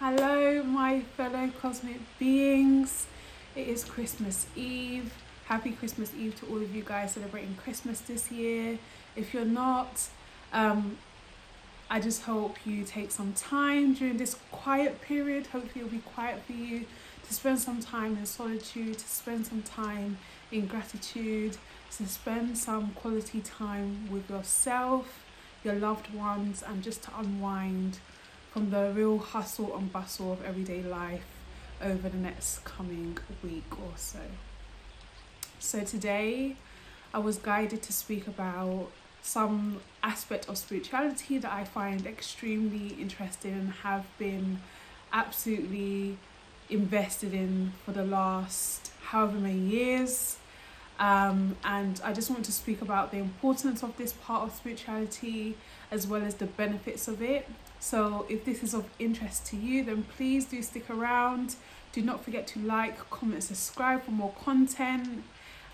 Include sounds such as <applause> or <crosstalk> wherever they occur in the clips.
Hello, my fellow cosmic beings. It is Christmas Eve. Happy Christmas Eve to all of you guys celebrating Christmas this year. If you're not, um, I just hope you take some time during this quiet period. Hopefully, it'll be quiet for you to spend some time in solitude, to spend some time in gratitude, to spend some quality time with yourself, your loved ones, and just to unwind from the real hustle and bustle of everyday life over the next coming week or so. So, today I was guided to speak about some aspect of spirituality that I find extremely interesting and have been absolutely invested in for the last however many years. Um, and I just want to speak about the importance of this part of spirituality as well as the benefits of it so if this is of interest to you, then please do stick around. Do not forget to like, comment, subscribe for more content.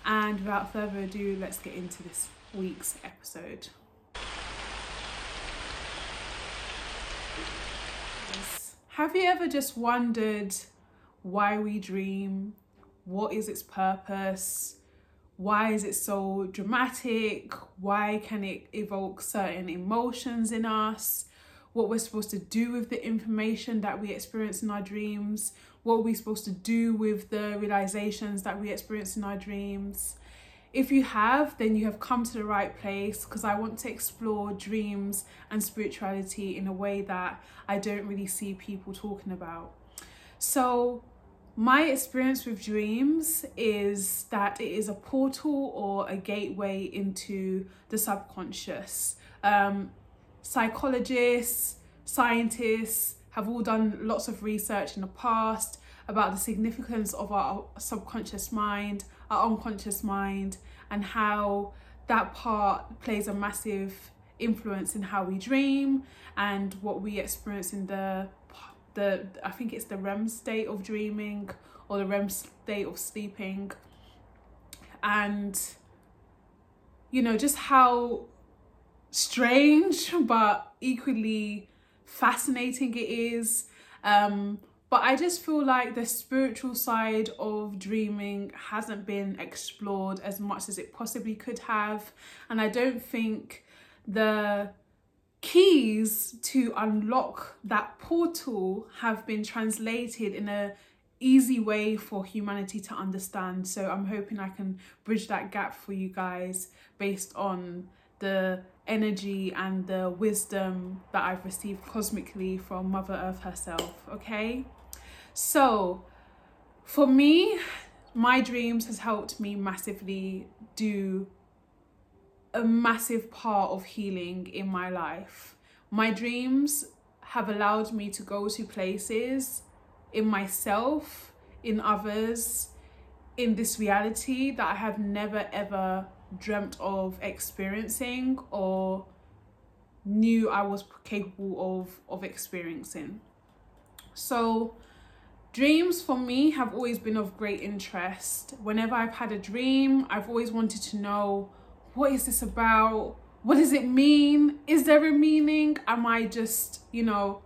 And without further ado, let's get into this week's episode. Have you ever just wondered why we dream? What is its purpose? Why is it so dramatic? Why can it evoke certain emotions in us? What we're supposed to do with the information that we experience in our dreams, what we're supposed to do with the realizations that we experience in our dreams. If you have, then you have come to the right place because I want to explore dreams and spirituality in a way that I don't really see people talking about. So, my experience with dreams is that it is a portal or a gateway into the subconscious. Um, psychologists, scientists have all done lots of research in the past about the significance of our subconscious mind, our unconscious mind, and how that part plays a massive influence in how we dream and what we experience in the the I think it's the REM state of dreaming or the REM state of sleeping. And you know just how strange <laughs> but equally fascinating it is. Um, but I just feel like the spiritual side of dreaming hasn't been explored as much as it possibly could have. And I don't think the keys to unlock that portal have been translated in a easy way for humanity to understand so i'm hoping i can bridge that gap for you guys based on the energy and the wisdom that I've received cosmically from Mother Earth herself, okay? So, for me, my dreams has helped me massively do a massive part of healing in my life. My dreams have allowed me to go to places in myself, in others, in this reality that I have never ever dreamt of experiencing or knew I was capable of of experiencing. So dreams for me have always been of great interest. Whenever I've had a dream, I've always wanted to know what is this about? What does it mean? Is there a meaning? Am I just, you know,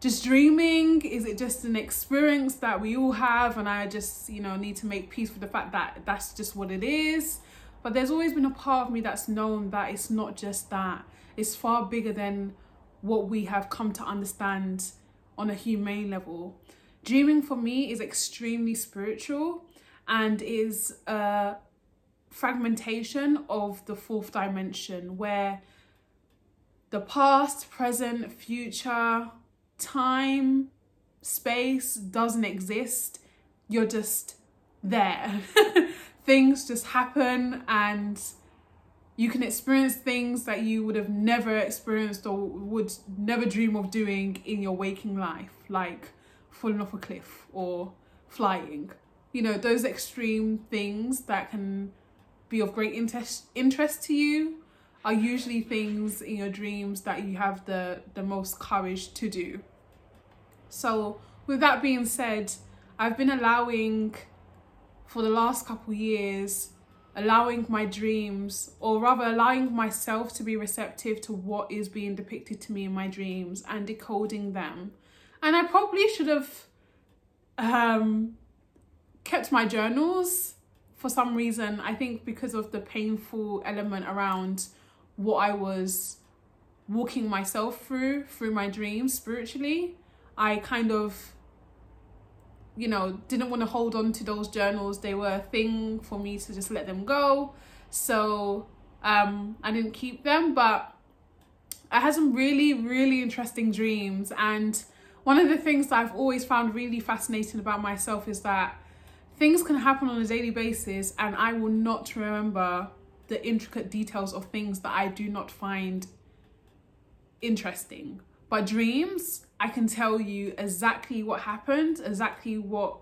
just dreaming? Is it just an experience that we all have and I just, you know, need to make peace with the fact that that's just what it is? But there's always been a part of me that's known that it's not just that, it's far bigger than what we have come to understand on a humane level. Dreaming for me is extremely spiritual and is a fragmentation of the fourth dimension where the past, present, future, time, space doesn't exist. You're just there. <laughs> things just happen and you can experience things that you would have never experienced or would never dream of doing in your waking life, like falling off a cliff or flying. You know, those extreme things that can be of great interest interest to you are usually things in your dreams that you have the the most courage to do. So, with that being said, I've been allowing for the last couple years allowing my dreams or rather allowing myself to be receptive to what is being depicted to me in my dreams and decoding them And I probably should have um, kept my journals for some reason. I think because of the painful element around what I was walking myself through, through my dreams spiritually, I kind of you know, didn't want to hold on to those journals. They were a thing for me to just let them go. So um, I didn't keep them, but I had some really, really interesting dreams. And one of the things that I've always found really fascinating about myself is that things can happen on a daily basis and I will not remember the intricate details of things that I do not find interesting. But dreams, I can tell you exactly what happened, exactly what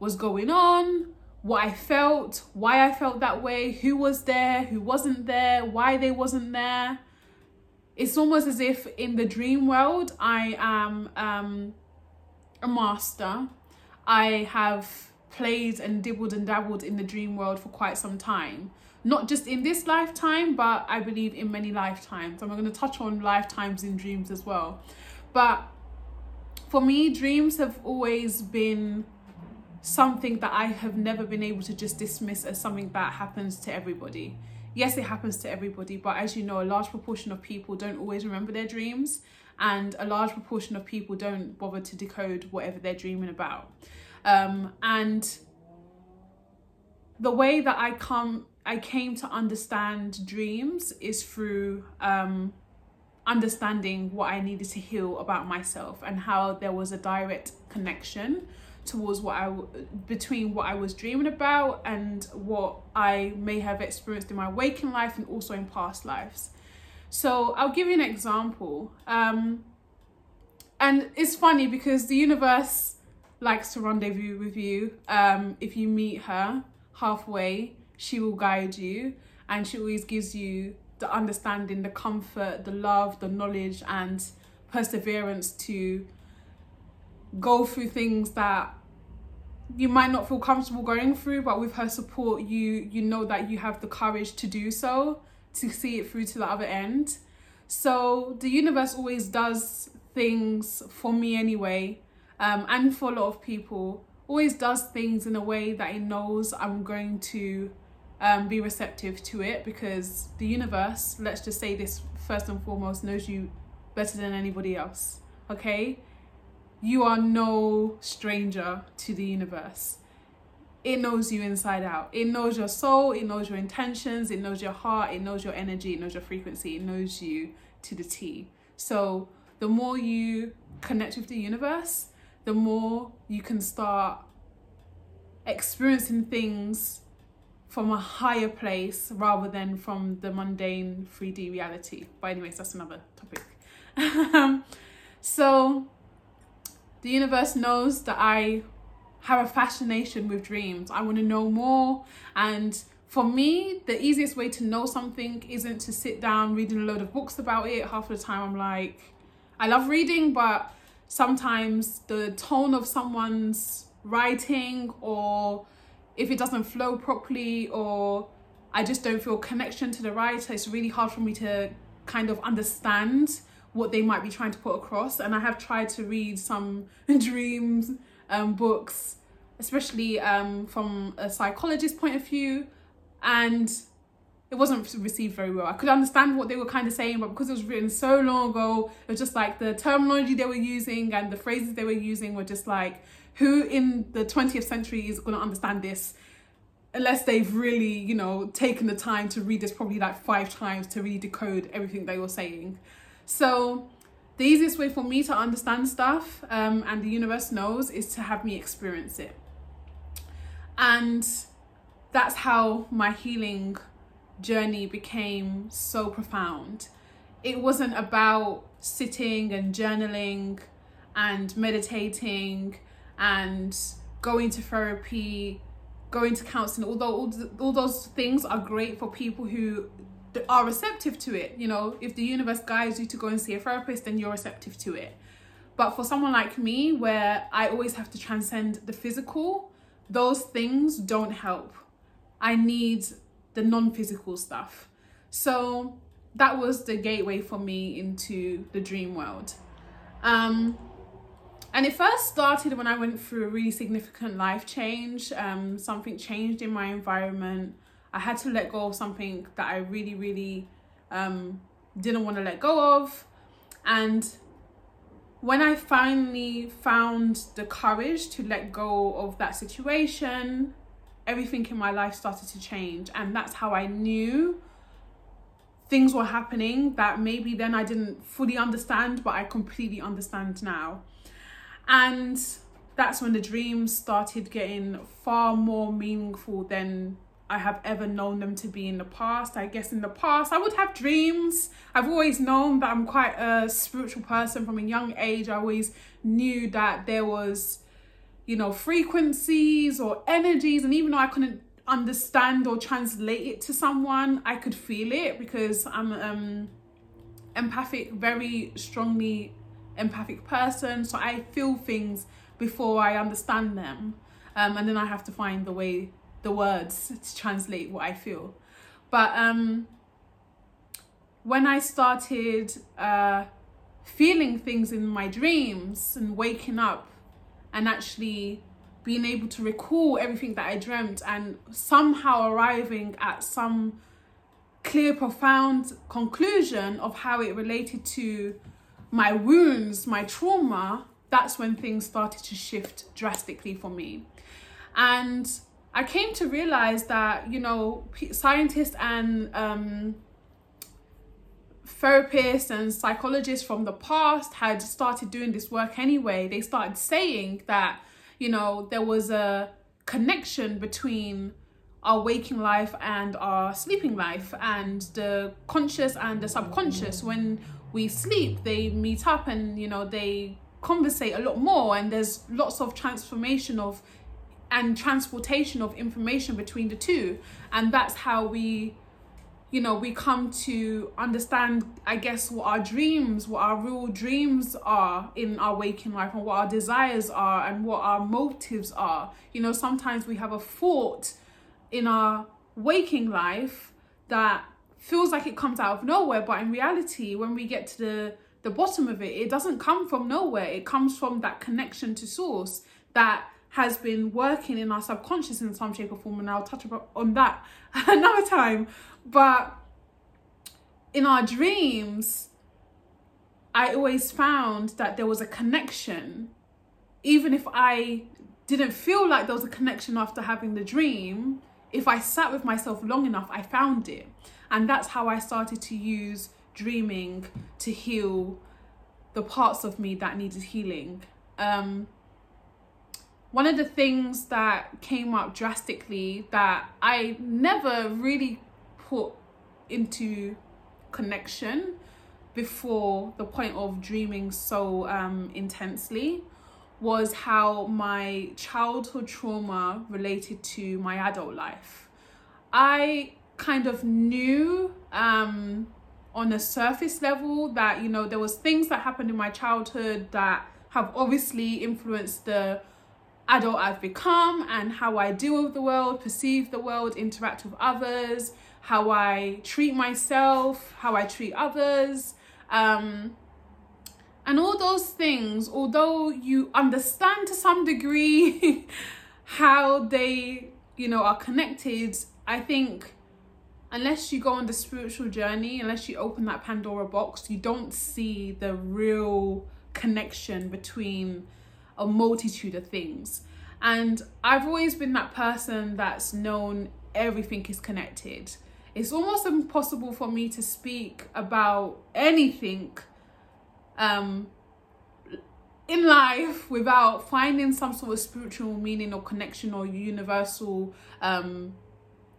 was going on, what I felt, why I felt that way, who was there, who wasn't there, why they wasn't there. It's almost as if in the dream world, I am um, a master. I have played and dibbled and dabbled in the dream world for quite some time. Not just in this lifetime, but I believe in many lifetimes. I'm going to touch on lifetimes in dreams as well. But for me, dreams have always been something that I have never been able to just dismiss as something that happens to everybody. Yes, it happens to everybody, but as you know, a large proportion of people don't always remember their dreams, and a large proportion of people don't bother to decode whatever they're dreaming about. Um, and the way that I come, I came to understand dreams is through um, understanding what I needed to heal about myself and how there was a direct connection towards what I between what I was dreaming about and what I may have experienced in my waking life and also in past lives. So I'll give you an example. Um, and it's funny because the universe likes to rendezvous with you. Um, if you meet her halfway, she will guide you and she always gives you the understanding, the comfort, the love, the knowledge, and perseverance to go through things that you might not feel comfortable going through but with her support you you know that you have the courage to do so to see it through to the other end. So the universe always does things for me anyway um, and for a lot of people always does things in a way that it knows i'm going to um, be receptive to it because the universe, let's just say this first and foremost, knows you better than anybody else. Okay? You are no stranger to the universe. It knows you inside out. It knows your soul, it knows your intentions, it knows your heart, it knows your energy, it knows your frequency, it knows you to the T. So, the more you connect with the universe, the more you can start experiencing things from a higher place rather than from the mundane 3D reality. But anyways, that's another topic. <laughs> so the universe knows that I have a fascination with dreams. I want to know more and for me, the easiest way to know something isn't to sit down reading a load of books about it. Half of the time I'm like, I love reading, but sometimes the tone of someone's writing or if it doesn't flow properly or I just don't feel connection to the writer, it's really hard for me to kind of understand what they might be trying to put across. And I have tried to read some <laughs> dreams um, books, especially um, from a psychologist point of view, and it wasn't received very well. I could understand what they were kind of saying, but because it was written so long ago, it was just like the terminology they were using and the phrases they were using were just like who in the 20th century is going to understand this unless they've really, you know, taken the time to read this probably like five times to really decode everything they were saying. So the easiest way for me to understand stuff, um, and the universe knows, is to have me experience it. And that's how my healing journey became so profound. It wasn't about sitting and journaling and meditating and going to therapy, going to counseling, although all, all those things are great for people who are receptive to it. You know, if the universe guides you to go and see a therapist, then you're receptive to it. But for someone like me, where I always have to transcend the physical, those things don't help. I need the non physical stuff. So that was the gateway for me into the dream world. Um, And it first started when I went through a really significant life change. Um, something changed in my environment. I had to let go of something that I really, really um, didn't want to let go of. And when I finally found the courage to let go of that situation, everything in my life started to change. And that's how I knew things were happening that maybe then I didn't fully understand, but I completely understand now. And that's when the dreams started getting far more meaningful than I have ever known them to be in the past. I guess in the past, I would have dreams. I've always known that I'm quite a spiritual person from a young age. I always knew that there was, you know, frequencies or energies. And even though I couldn't understand or translate it to someone, I could feel it because I'm um empathic, very strongly empathic person. So I feel things before I understand them. Um, and then I have to find the way, the words to translate what I feel. But um, when I started uh, feeling things in my dreams and waking up and actually being able to recall everything that I dreamt and somehow arriving at some clear, profound conclusion of how it related to my wounds, my trauma, that's when things started to shift drastically for me. And I came to realize that, you know, scientists and um, therapists and psychologists from the past had started doing this work anyway. They started saying that you know, there was a connection between our waking life and our sleeping life and the conscious and the subconscious when we sleep they meet up and you know they conversate a lot more and there's lots of transformation of and transportation of information between the two. And that's how we you know we come to understand i guess what our dreams what our real dreams are in our waking life and what our desires are and what our motives are. You know sometimes we have a thought in our waking life that feels like it comes out of nowhere but in reality when we get to the the bottom of it it doesn't come from nowhere it comes from that connection to source that has been working in our subconscious in some shape or form and i'll touch on that <laughs> another time but in our dreams, I always found that there was a connection, even if I didn't feel like there was a connection after having the dream. If I sat with myself long enough, I found it. And that's how I started to use dreaming to heal the parts of me that needed healing. Um, one of the things that came up drastically that I never really put into connection before the point of dreaming so um, intensely was how my childhood trauma related to my adult life. I kind of knew um, on a surface level that you know there was things that happened in my childhood that have obviously influenced the adult I've become and how I deal with the world, perceive the world, interact with others, how I treat myself, how I treat others. Um, and all those things, although you understand to some degree <laughs> how they, you know, are connected, I think unless you go on the spiritual journey, unless you open that Pandora box, you don't see the real connection between a multitude of things. And I've always been that person that's known everything is connected it's almost impossible for me to speak about anything um, in life without finding some sort of spiritual meaning or connection or universal um,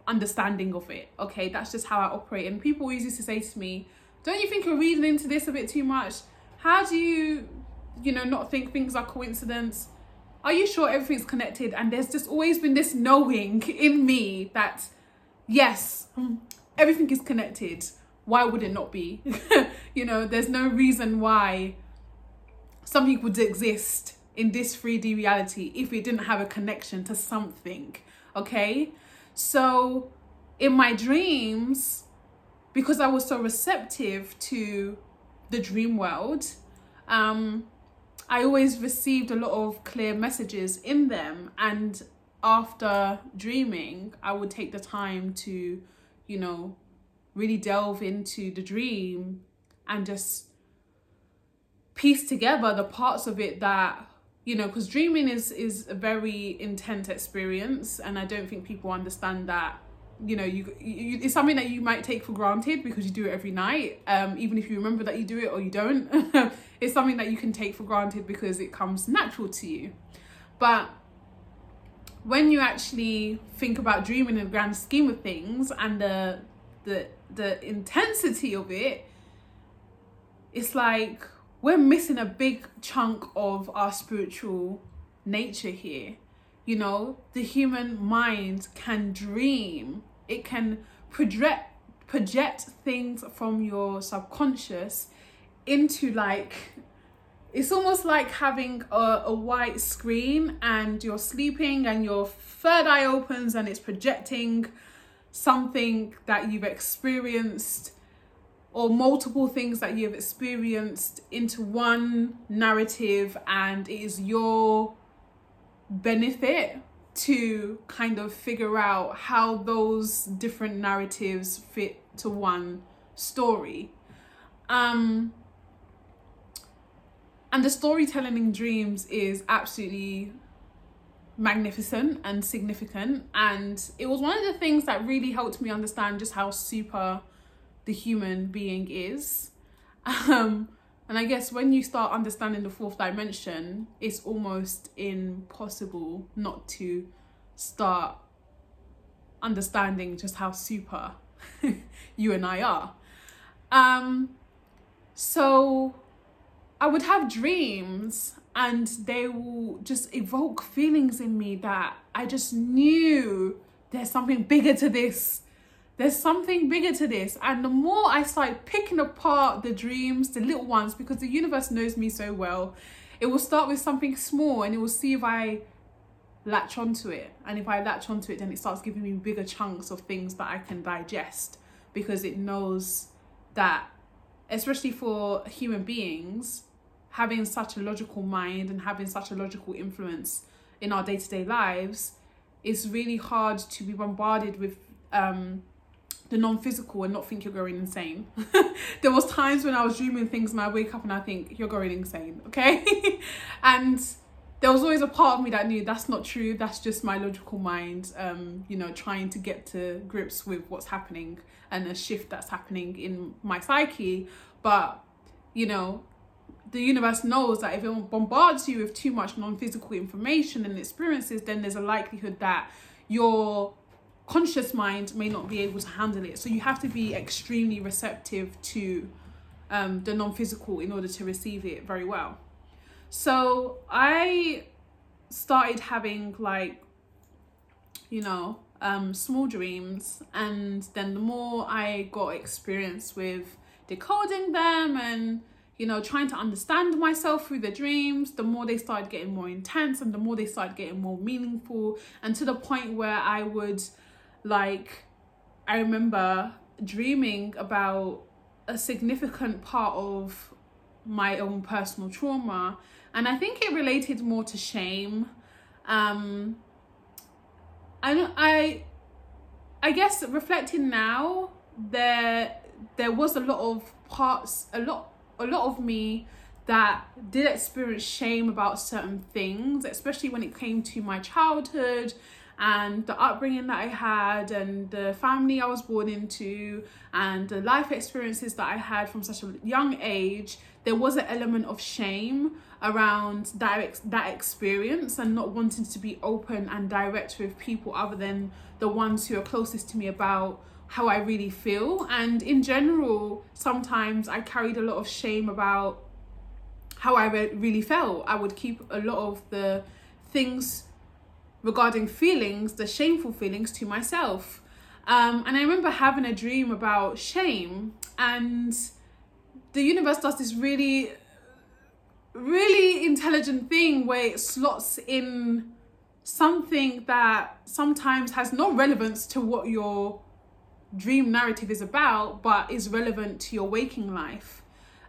understanding of it. Okay, that's just how I operate. And people always used to say to me, Don't you think you're reading into this a bit too much? How do you, you know, not think things are coincidence? Are you sure everything's connected? And there's just always been this knowing in me that yes, everything is connected. Why would it not be? <laughs> you know, there's no reason why something would exist in this 3D reality if it didn't have a connection to something. Okay? So, in my dreams, because I was so receptive to the dream world, um, I always received a lot of clear messages in them. And after dreaming, I would take the time to, you know, really delve into the dream and just piece together the parts of it that you know because dreaming is is a very intense experience and i don't think people understand that you know you, you, it's something that you might take for granted because you do it every night um even if you remember that you do it or you don't. <laughs> It's something that you can take for granted because it comes natural to you. But when you actually think about dreaming in the grand scheme of things and the the the intensity of it it's like we're missing a big chunk of our spiritual nature here. You know the human mind can dream. It can project project things from your subconscious into like it's almost like having a, a white screen and you're sleeping and your third eye opens and it's projecting something that you've experienced or multiple things that you've experienced into one narrative and it is your benefit to kind of figure out how those different narratives fit to one story. Um and the storytelling in dreams is absolutely magnificent and significant. And it was one of the things that really helped me understand just how super the human being is. Um and i guess when you start understanding the fourth dimension it's almost impossible not to start understanding just how super <laughs> you and i are. Um so i would have dreams and they will just evoke feelings in me that I just knew there's something bigger to this. There's something bigger to this. And the more I start picking apart the dreams, the little ones, because the universe knows me so well, it will start with something small and it will see if I latch onto it. And if I latch onto it, then it starts giving me bigger chunks of things that I can digest because it knows that, especially for human beings, having such a logical mind and having such a logical influence in our day-to-day lives it's really hard to be bombarded with um, the non-physical and not think you're going insane. <laughs> There was times when i was dreaming things and i wake up and i think you're going insane <laughs> okay? And there was always a part of me that knew that's not true. That's just my logical mind um, you know trying to get to grips with what's happening and a shift that's happening in my psyche. But you know the universe knows that if it bombards you with too much non-physical information and experiences then there's a likelihood that your conscious mind may not be able to handle it. So you have to be extremely receptive to um, the non-physical in order to receive it very well. So i started having like you know um, small dreams and then the more i got experience with decoding them and you know, trying to understand myself through the dreams, the more they started getting more intense and the more they started getting more meaningful. And to the point where I would, like, I remember dreaming about a significant part of my own personal trauma. And I think it related more to shame. Um, I, I, I guess reflecting now, there, there was a lot of parts, a lot a lot of me that did experience shame about certain things, especially when it came to my childhood and the upbringing that I had and the family I was born into and the life experiences that I had from such a young age, there was an element of shame around that that experience and not wanting to be open and direct with people other than the ones who are closest to me about how I really feel. And in general, sometimes I carried a lot of shame about how I re- really felt. I would keep a lot of the things regarding feelings, the shameful feelings, to myself. Um, and I remember having a dream about shame, and the universe does this really, really intelligent thing where it slots in something that sometimes has no relevance to what you're dream narrative is about, but is relevant to your waking life.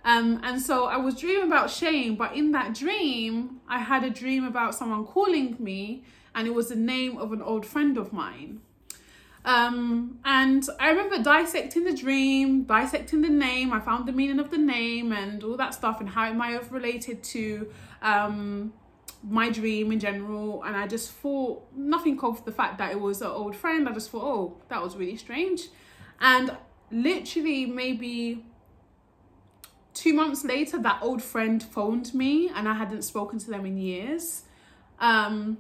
Um, and so I was dreaming about shame, but in that dream, I had a dream about someone calling me, and it was the name of an old friend of mine. Um, and I remember dissecting the dream, dissecting the name. I found the meaning of the name and all that stuff, and how it might have related to um, my dream in general. And I just thought nothing of the fact that it was an old friend. I just thought, oh, that was really strange. And literally, maybe two months later, that old friend phoned me, and I hadn't spoken to them in years. Um,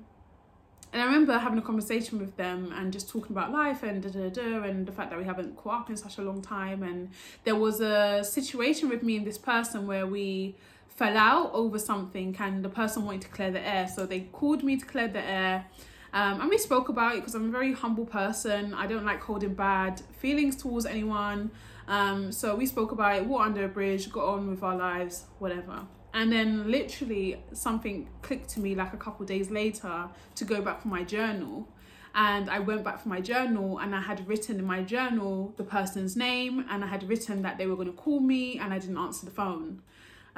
and I remember having a conversation with them and just talking about life and da, da, da, and the fact that we haven't caught up in such a long time. And there was a situation with me and this person where we fell out over something, and the person wanted to clear the air. So they called me to clear the air. Um, and we spoke about it because I'm a very humble person. I don't like holding bad feelings towards anyone. Um, so we spoke about it, walked under a bridge, got on with our lives, whatever. And then literally something clicked to me like a couple days later to go back for my journal. And I went back for my journal and I had written in my journal the person's name and I had written that they were going to call me and I didn't answer the phone.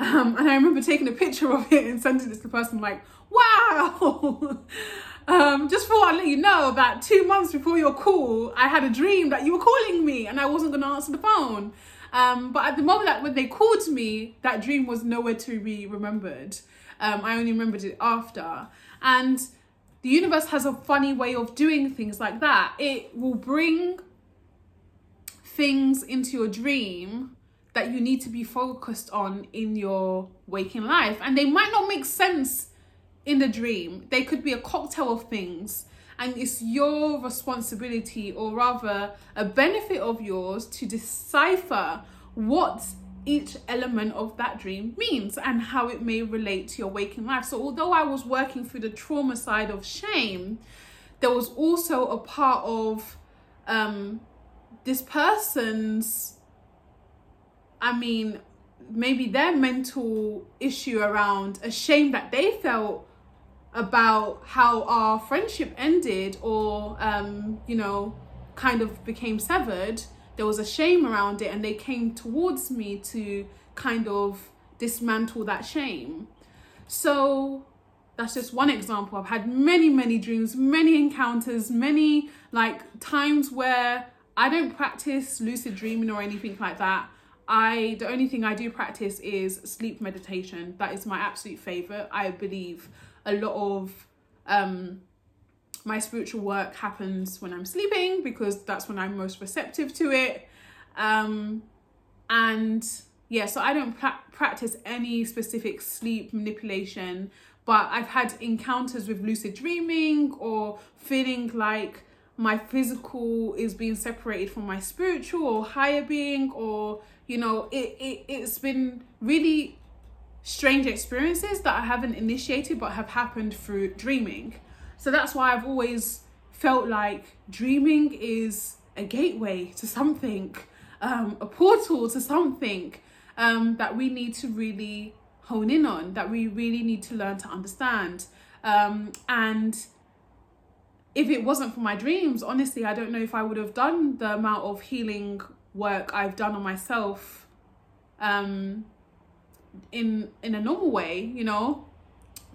Um, and I remember taking a picture of it and sending it to the person like, wow. <laughs> um, just thought I'd let you know that two months before your call, I had a dream that you were calling me and I wasn't going to answer the phone. Um, but at the moment that when they called me, that dream was nowhere to be remembered. Um, I only remembered it after. And the universe has a funny way of doing things like that. It will bring things into your dream that you need to be focused on in your waking life. And they might not make sense in the dream, they could be a cocktail of things and it's your responsibility or rather a benefit of yours to decipher what each element of that dream means and how it may relate to your waking life. So, although I was working through the trauma side of shame, there was also a part of um, this person's, I mean, maybe their mental issue around a shame that they felt about how our friendship ended or um, you know kind of became severed there was a shame around it and they came towards me to kind of dismantle that shame. So that's just one example. I've had many many dreams many encounters many like times where i don't practice lucid dreaming or anything like that I the only thing I do practice is sleep meditation. That is my absolute favorite. I believe a lot of um, my spiritual work happens when I'm sleeping because that's when I'm most receptive to it. Um, and yeah, so I don't pra- practice any specific sleep manipulation, but I've had encounters with lucid dreaming or feeling like my physical is being separated from my spiritual or higher being or you know it, it it's been really strange experiences that I haven't initiated but have happened through dreaming. So that's why I've always felt like dreaming is a gateway to something, um, a portal to something um, that we need to really hone in on, that we really need to learn to understand. Um, and if it wasn't for my dreams, honestly, I don't know if I would have done the amount of healing work I've done on myself um, in in a normal way you know?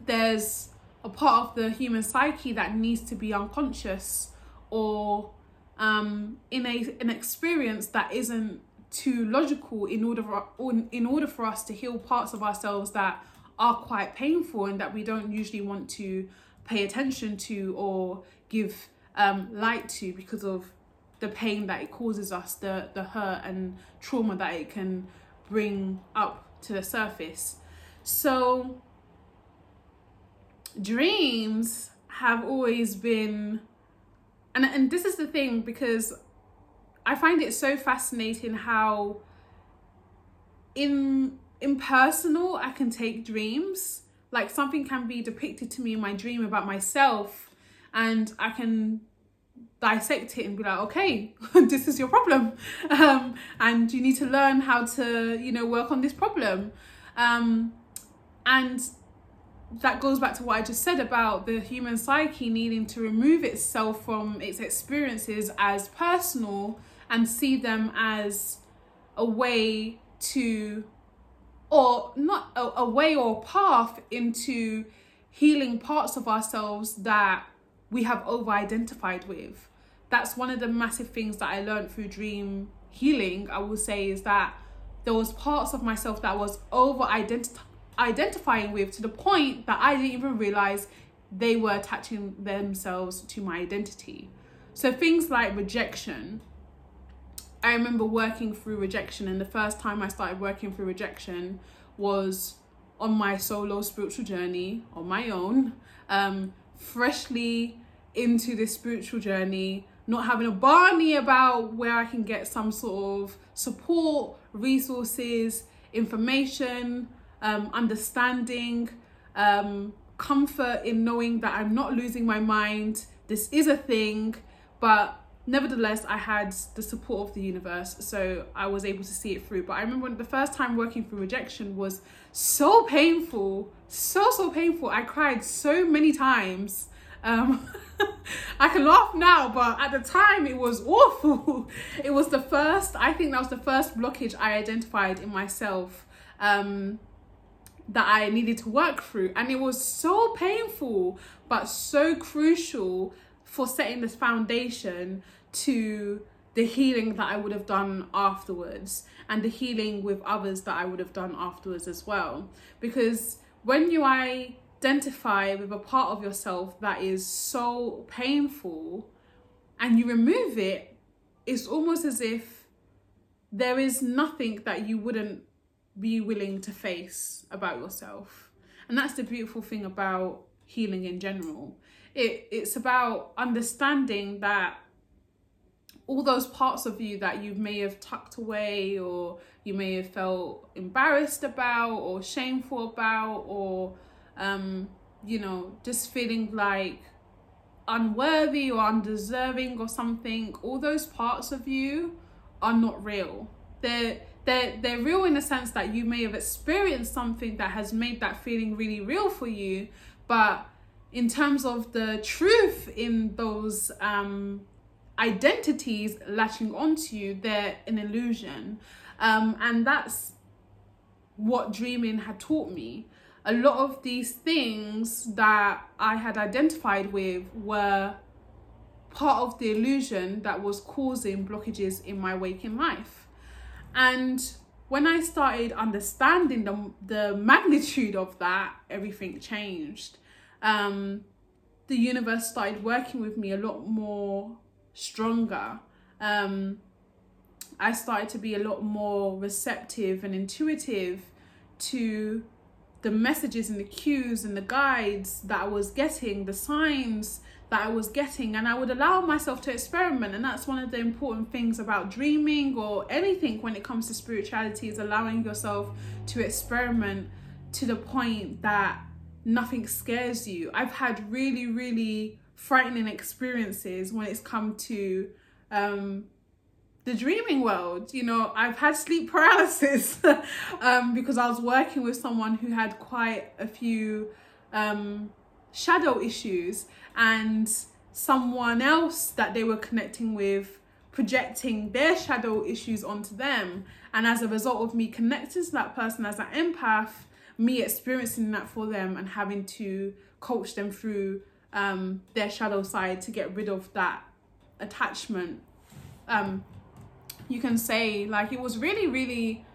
There's a part of the human psyche that needs to be unconscious or um, in a an experience that isn't too logical in order for, in order for us to heal parts of ourselves that are quite painful and that we don't usually want to pay attention to or give um, light to because of the pain that it causes us, the the hurt and trauma that it can bring up to the surface. So, dreams have always been, and, and this is the thing because I find it so fascinating how in impersonal I can take dreams. Like something can be depicted to me in my dream about myself, and I can dissect it and be like, okay, <laughs> this is your problem, um, and you need to learn how to, you know, work on this problem. Um, and that goes back to what I just said about the human psyche needing to remove itself from its experiences as personal and see them as a way to or not a, a way or path into healing parts of ourselves that we have over identified with. That's one of the massive things that I learned through dream healing, I will say, is that there was parts of myself that I was over identifying with to the point that I didn't even realize they were attaching themselves to my identity. So things like rejection, I remember working through rejection, and the first time I started working through rejection was on my solo spiritual journey on my own, um, freshly into this spiritual journey, not having a barney about where I can get some sort of support, resources, information, um, understanding, um, comfort in knowing that I'm not losing my mind. This is a thing, but nevertheless, I had the support of the universe, so I was able to see it through. But I remember the first time working through rejection was so painful, so so painful. I cried so many times. Um, <laughs> I can laugh now, but at the time it was awful. <laughs> It was the first, I think that was the first blockage I identified in myself um, that I needed to work through. And it was so painful, but so crucial for setting this foundation to the healing that I would have done afterwards and the healing with others that I would have done afterwards as well. Because when you identify with a part of yourself that is so painful and you remove it, it's almost as if there is nothing that you wouldn't be willing to face about yourself. And that's the beautiful thing about healing in general. It it's about understanding that all those parts of you that you may have tucked away or you may have felt embarrassed about or shameful about or um, you know just feeling like unworthy or undeserving or something all those parts of you are not real they're they're they're real in the sense that you may have experienced something that has made that feeling really real for you but in terms of the truth in those um identities latching onto you, they're an illusion. Um, and that's what dreaming had taught me. A lot of these things that I had identified with were part of the illusion that was causing blockages in my waking life. And when I started understanding the, the magnitude of that, everything changed. Um, the universe started working with me a lot more stronger. Um, I started to be a lot more receptive and intuitive to the messages and the cues and the guides that I was getting, the signs that I was getting, and I would allow myself to experiment. And that's one of the important things about dreaming or anything when it comes to spirituality is allowing yourself to experiment to the point that nothing scares you. I've had really, really frightening experiences when it's come to um, the dreaming world. You know, I've had sleep paralysis <laughs> um, because I was working with someone who had quite a few um, shadow issues and someone else that they were connecting with projecting their shadow issues onto them. And as a result of me connecting to that person as an empath, me experiencing that for them and having to coach them through um, their shadow side to get rid of that attachment. Um, you can say like it was really, really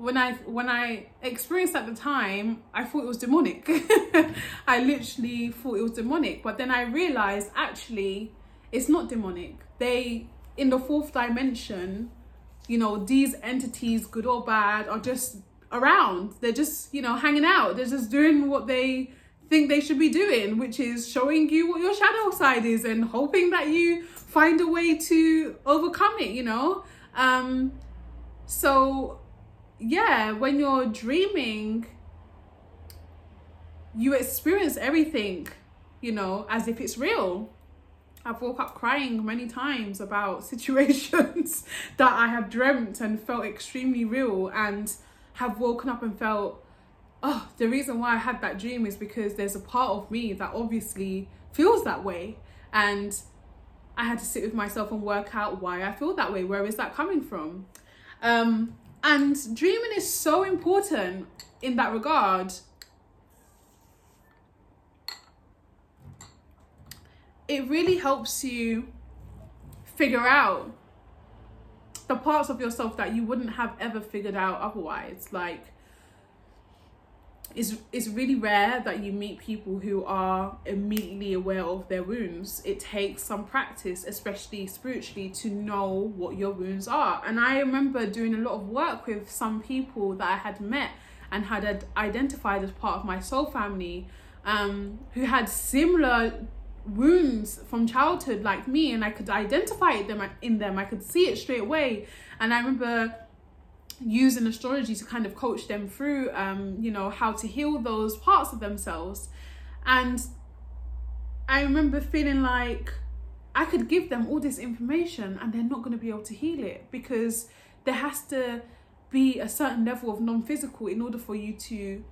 when I when I experienced at the time, I thought it was demonic. <laughs> I literally thought it was demonic, but then I realized actually it's not demonic. They in the fourth dimension, you know, these entities, good or bad, are just around. They're just you know hanging out. They're just doing what they think they should be doing, which is showing you what your shadow side is and hoping that you find a way to overcome it, you know? Um, so, yeah, when you're dreaming, you experience everything, you know, as if it's real. I've woke up crying many times about <laughs> situations that I have dreamt and felt extremely real and have woken up and felt oh, the reason why I had that dream is because there's a part of me that obviously feels that way. And I had to sit with myself and work out why I feel that way. Where is that coming from? Um, And dreaming is so important in that regard. It really helps you figure out the parts of yourself that you wouldn't have ever figured out otherwise. Like, it's, it's really rare that you meet people who are immediately aware of their wounds. It takes some practice, especially spiritually, to know what your wounds are. And I remember doing a lot of work with some people that I had met and had identified as part of my soul family um, who had similar wounds from childhood like me and I could identify them in them I could see it straight away and I remember using astrology to kind of coach them through um you know how to heal those parts of themselves. And I remember feeling like I could give them all this information and they're not going to be able to heal it because there has to be a certain level of non-physical in order for you to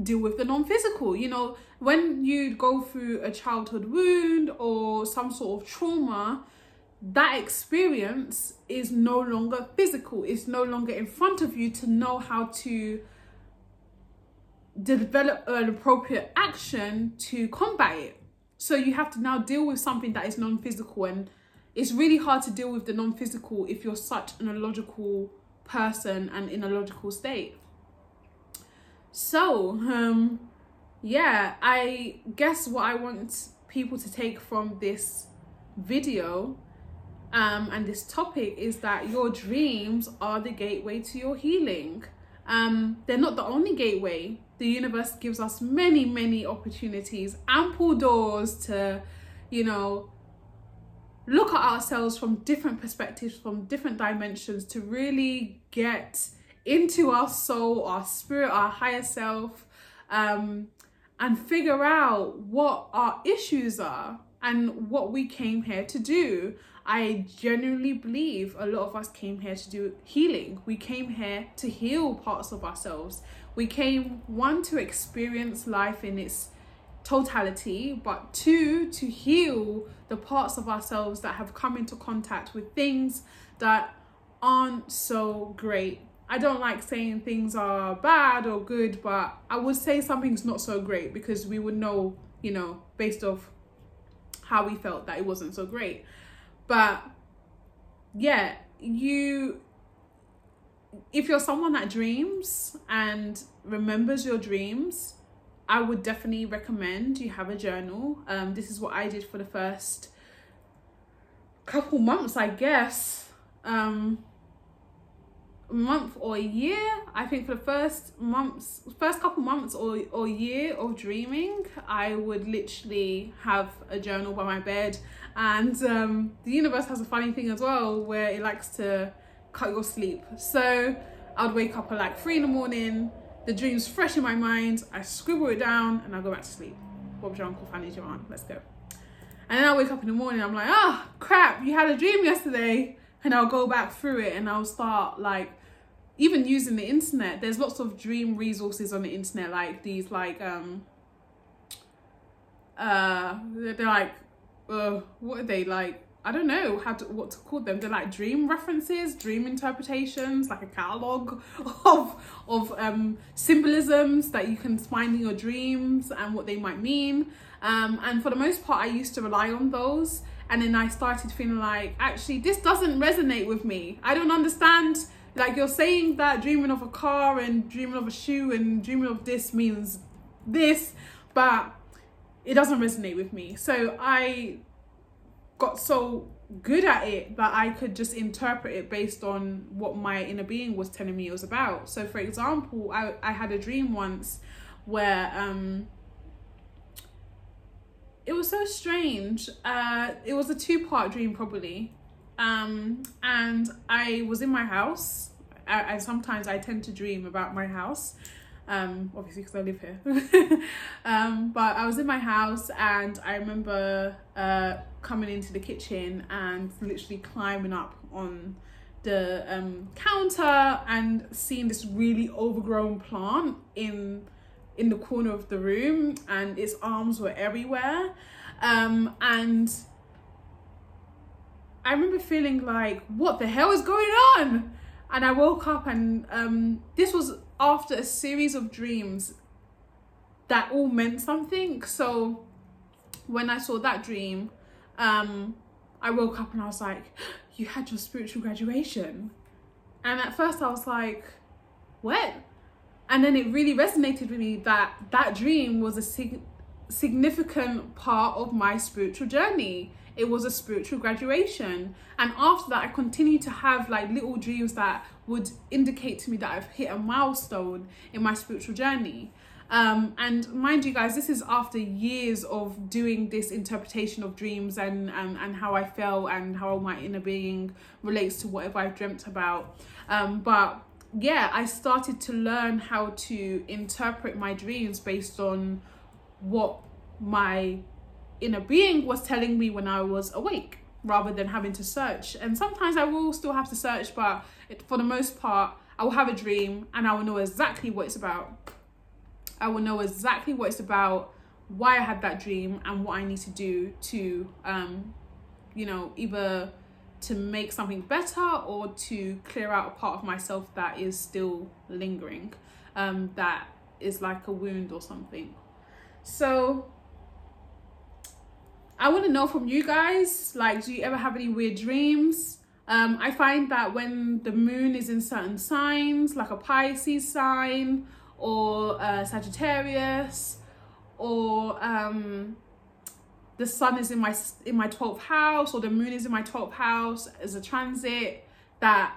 deal with the non-physical. You know when you go through a childhood wound or some sort of trauma that experience is no longer physical. It's no longer in front of you to know how to develop an appropriate action to combat it. So you have to now deal with something that is non-physical and it's really hard to deal with the non-physical if you're such an illogical person and in a logical state. So, um, yeah, I guess what I want people to take from this video um, and this topic is that your dreams are the gateway to your healing. Um, they're not the only gateway. The universe gives us many, many opportunities, ample doors to, you know, look at ourselves from different perspectives, from different dimensions to really get into our soul, our spirit, our higher self, um, and figure out what our issues are and what we came here to do. I genuinely believe a lot of us came here to do healing. We came here to heal parts of ourselves. We came, one, to experience life in its totality, but two, to heal the parts of ourselves that have come into contact with things that aren't so great I don't like saying things are bad or good, but I would say something's not so great because we would know, you know, based off how we felt that it wasn't so great. But yeah, you if you're someone that dreams and remembers your dreams, I would definitely recommend you have a journal. Um, this is what I did for the first couple months, I guess. Um, month or year. I think for the first months first couple months or, or year of dreaming i would literally have a journal by my bed. And um, the universe has a funny thing as well where it likes to cut your sleep. So i'd wake up at like three in the morning the dream's fresh in my mind i scribble it down and i go back to sleep. Bob's your uncle fanny's your aunt let's go. And then i wake up in the morning i'm like oh, crap you had a dream yesterday. And I'll go back through it and I'll start like even using the internet there's lots of dream resources on the internet like these like um uh they're like uh what are they like I don't know how to what to call them. They're like dream references, dream interpretations, like a catalog <laughs> of of um, symbolisms that you can find in your dreams and what they might mean. Um, and for the most part, I used to rely on those, and then I started feeling like actually this doesn't resonate with me. I don't understand like you're saying that dreaming of a car and dreaming of a shoe and dreaming of this means this, but it doesn't resonate with me. So I got so good at it that I could just interpret it based on what my inner being was telling me it was about. So for example, I, I had a dream once where um it was so strange. Uh it was a two-part dream probably. Um, and I was in my house. I, I sometimes I tend to dream about my house. Um, obviously because I live here. <laughs> um, but I was in my house and I remember uh, coming into the kitchen and literally climbing up on the um, counter and seeing this really overgrown plant in in the corner of the room and its arms were everywhere um, and I remember feeling like, what the hell is going on? And I woke up and um, this was after a series of dreams that all meant something. So when I saw that dream, um, I woke up and I was like, <gasps> "You had your spiritual graduation," and at first I was like, "What?" And then it really resonated with me that that dream was a sig- significant part of my spiritual journey it was a spiritual graduation. And after that i continued to have like little dreams that would indicate to me that i've hit a milestone in my spiritual journey. Um, and mind you guys this is after years of doing this interpretation of dreams and, and and how i felt and how my inner being relates to whatever i've dreamt about. Um, but yeah i started to learn how to interpret my dreams based on what my inner being was telling me when I was awake rather than having to search. And sometimes I will still have to search, but it, for the most part, I will have a dream and I will know exactly what it's about. I will know exactly what it's about, why I had that dream, and what I need to do to, um, you know, either to make something better or to clear out a part of myself that is still lingering, um, that is like a wound or something. So I want to know from you guys, like, do you ever have any weird dreams? Um, I find that when the moon is in certain signs, like a Pisces sign or Sagittarius, or um, the sun is in my in my 12th house, or the moon is in my 12th house as a transit, that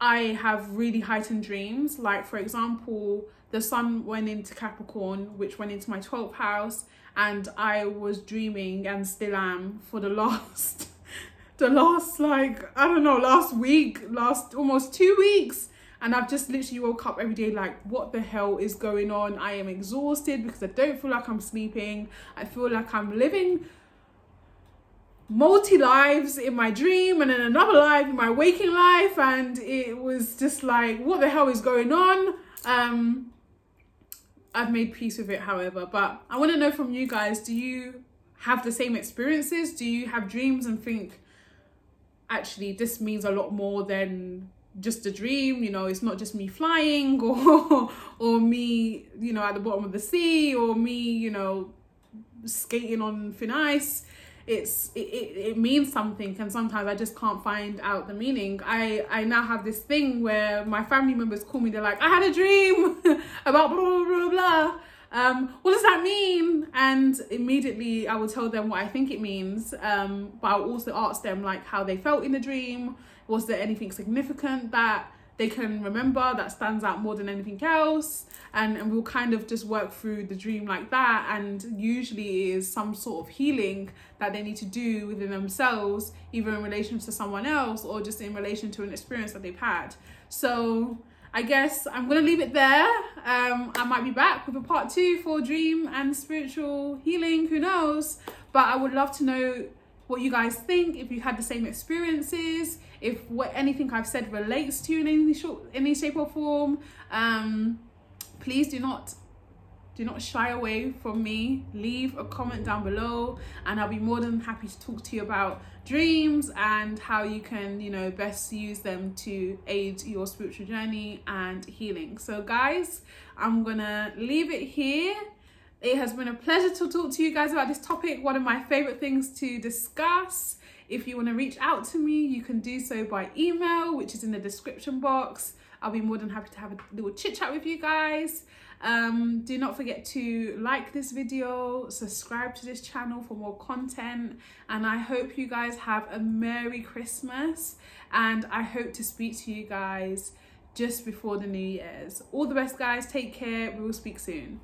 I have really heightened dreams. Like, for example, the sun went into Capricorn, which went into my 12th house, and I was dreaming and still am for the <laughs> last the last like I don't know last week last almost two weeks. And I've just literally woke up every day like what the hell is going on? I am exhausted because I don't feel like I'm sleeping. I feel like I'm living multi lives in my dream and then another life in my waking life. And it was just like what the hell is going on? Um I've made peace with it, however. But I want to know from you guys do you have the same experiences? Do you have dreams and think, actually, this means a lot more than just a dream? You know, it's not just me flying <laughs> or, or me, you know, at the bottom of the sea or me, you know, skating on thin ice it's it, it, it means something and sometimes i just can't find out the meaning. I i now have this thing where my family members call me they're like i had a dream <laughs> about blah blah blah blah um what does that mean? And immediately i will tell them what i think it means um but i'll also ask them like how they felt in the dream. Was there anything significant that they can remember that stands out more than anything else and, and we'll kind of just work through the dream like that and usually is some sort of healing that they need to do within themselves either in relation to someone else or just in relation to an experience that they've had so I guess I'm gonna leave it there. Um, I might be back with a part two for dream and spiritual healing, who knows? But I would love to know what you guys think, if you had the same experiences, if what anything I've said relates to you in any short, any shape or form. Um, please do not do not shy away from me leave a comment down below and i'll be more than happy to talk to you about dreams and how you can you know best use them to aid your spiritual journey and healing so guys i'm gonna leave it here it has been a pleasure to talk to you guys about this topic, one of my favorite things to discuss. If you want to reach out to me, you can do so by email, which is in the description box. I'll be more than happy to have a little chit chat with you guys. Um, do not forget to like this video, subscribe to this channel for more content, and I hope you guys have a Merry Christmas. And I hope to speak to you guys just before the New Year's. All the best, guys. Take care. We will speak soon.